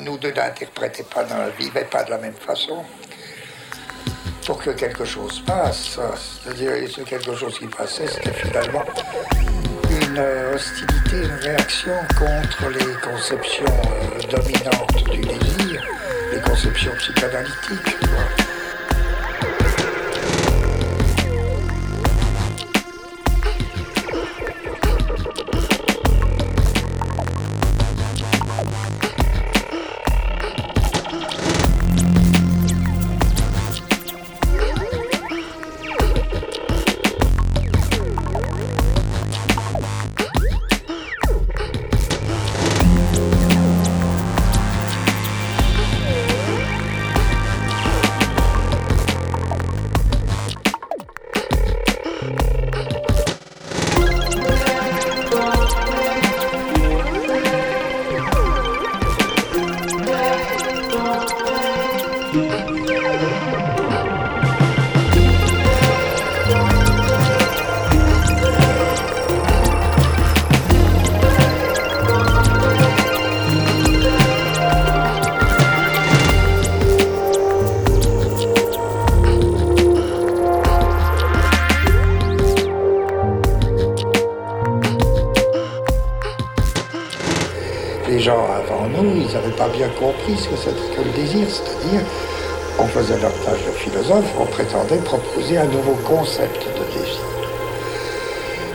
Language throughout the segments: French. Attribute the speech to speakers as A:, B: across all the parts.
A: nous deux n'interprétait pas, ne vivait pas de la même façon. Pour que quelque chose passe, c'est-à-dire ce quelque chose qui passait, c'était finalement une hostilité, une réaction contre les conceptions euh, dominantes du désir, les conceptions psychanalytiques. Compris ce que c'était que le désir, c'est-à-dire on faisait leur tâche de philosophe, on prétendait proposer un nouveau concept de désir.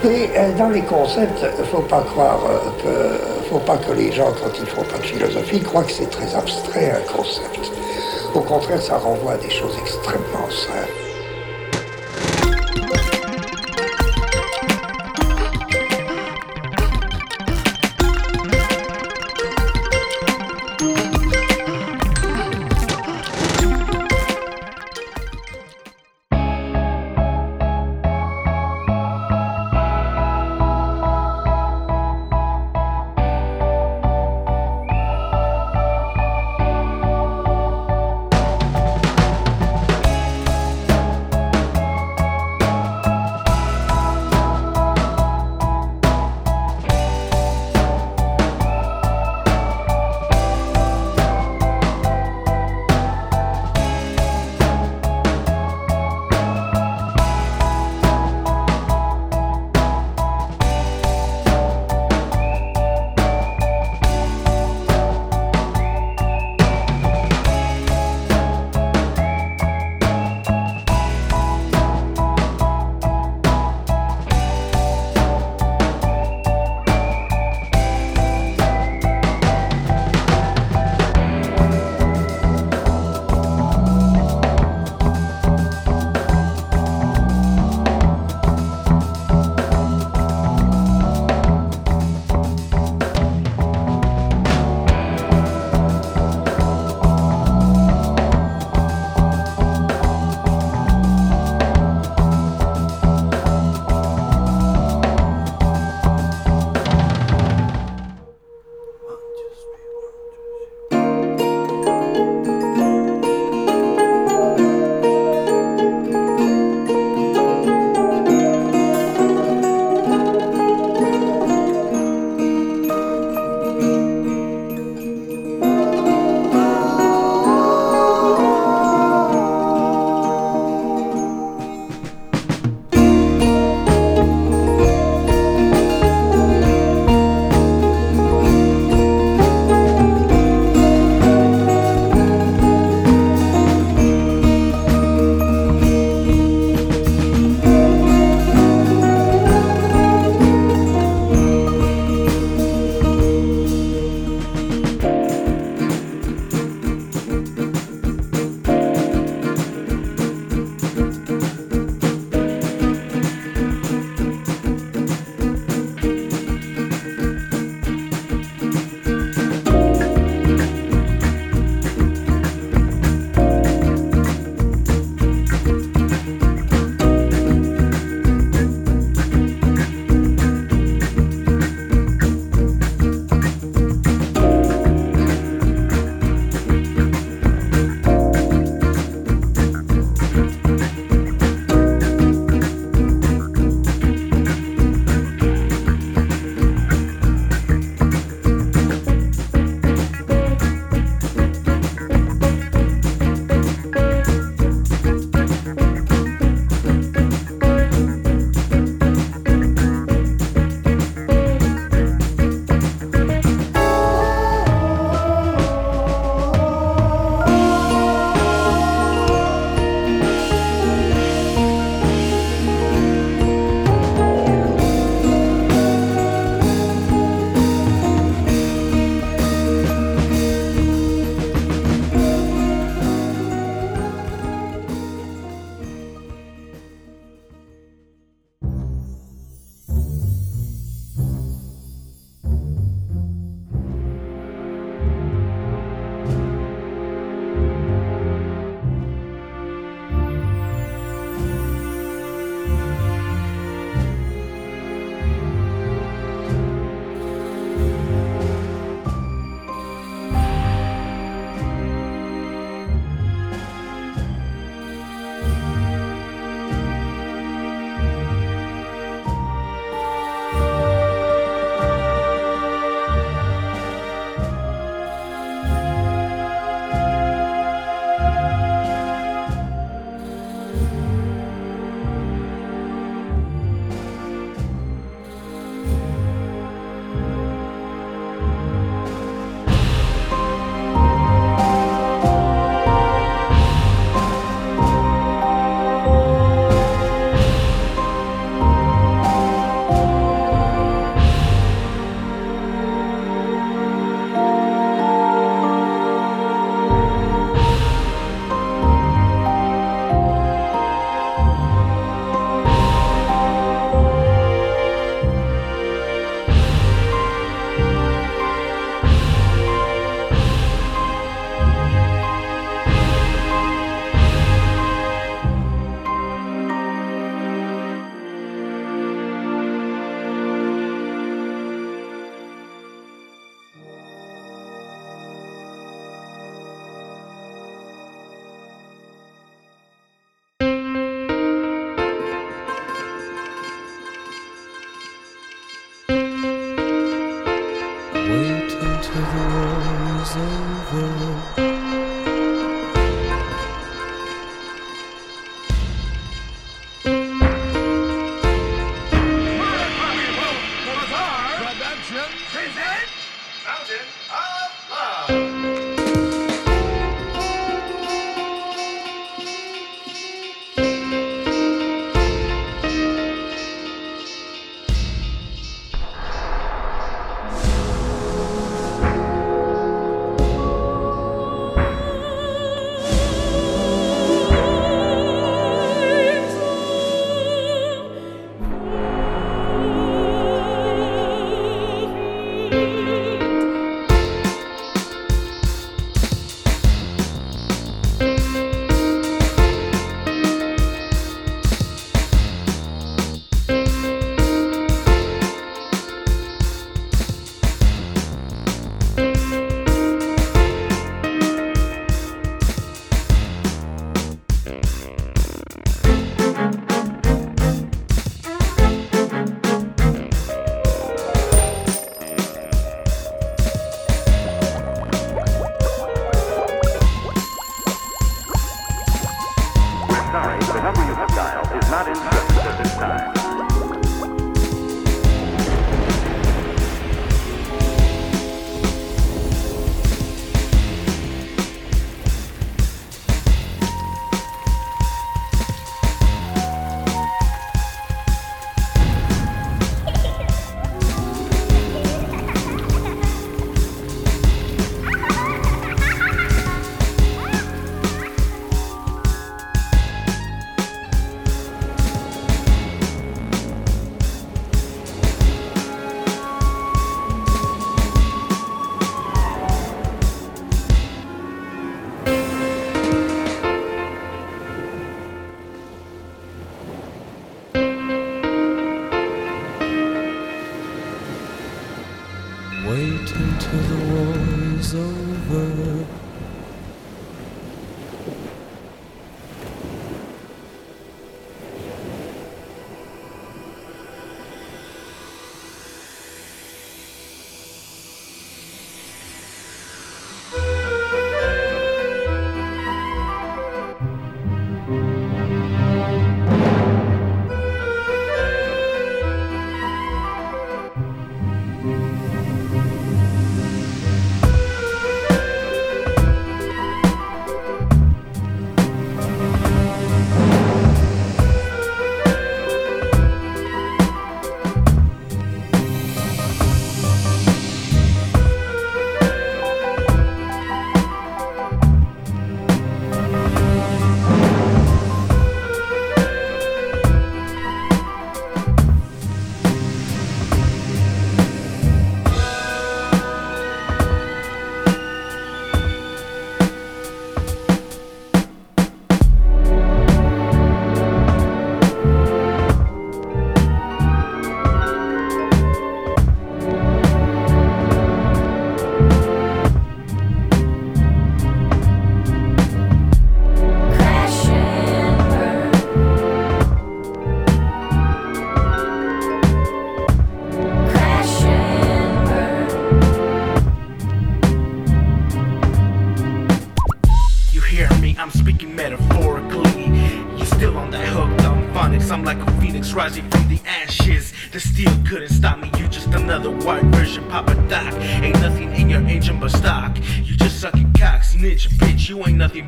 A: Et euh, dans les concepts, il ne faut pas croire euh, que, faut pas que les gens, quand ils font pas de philosophie, croient que c'est très abstrait un concept. Au contraire, ça renvoie à des choses extrêmement simples.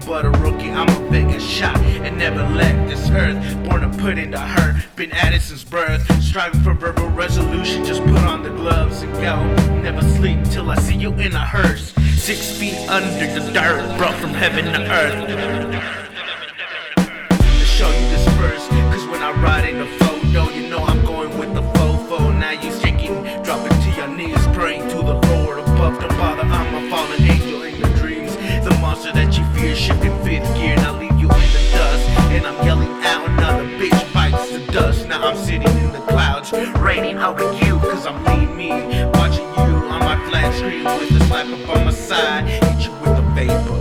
B: but a rookie. I'm a biggest shot and never left this earth. Born to put in the hurt, been at it since birth. Striving for verbal resolution, just put on the gloves and go. Never sleep till I see you in a hearse. Six feet under the dirt, brought from heaven to earth. To show you this verse, cause when I ride in the photo, you know I How would you? Cause I'm lead me, watching you on my flat screen with the sniper by my side, hit you with the vapor.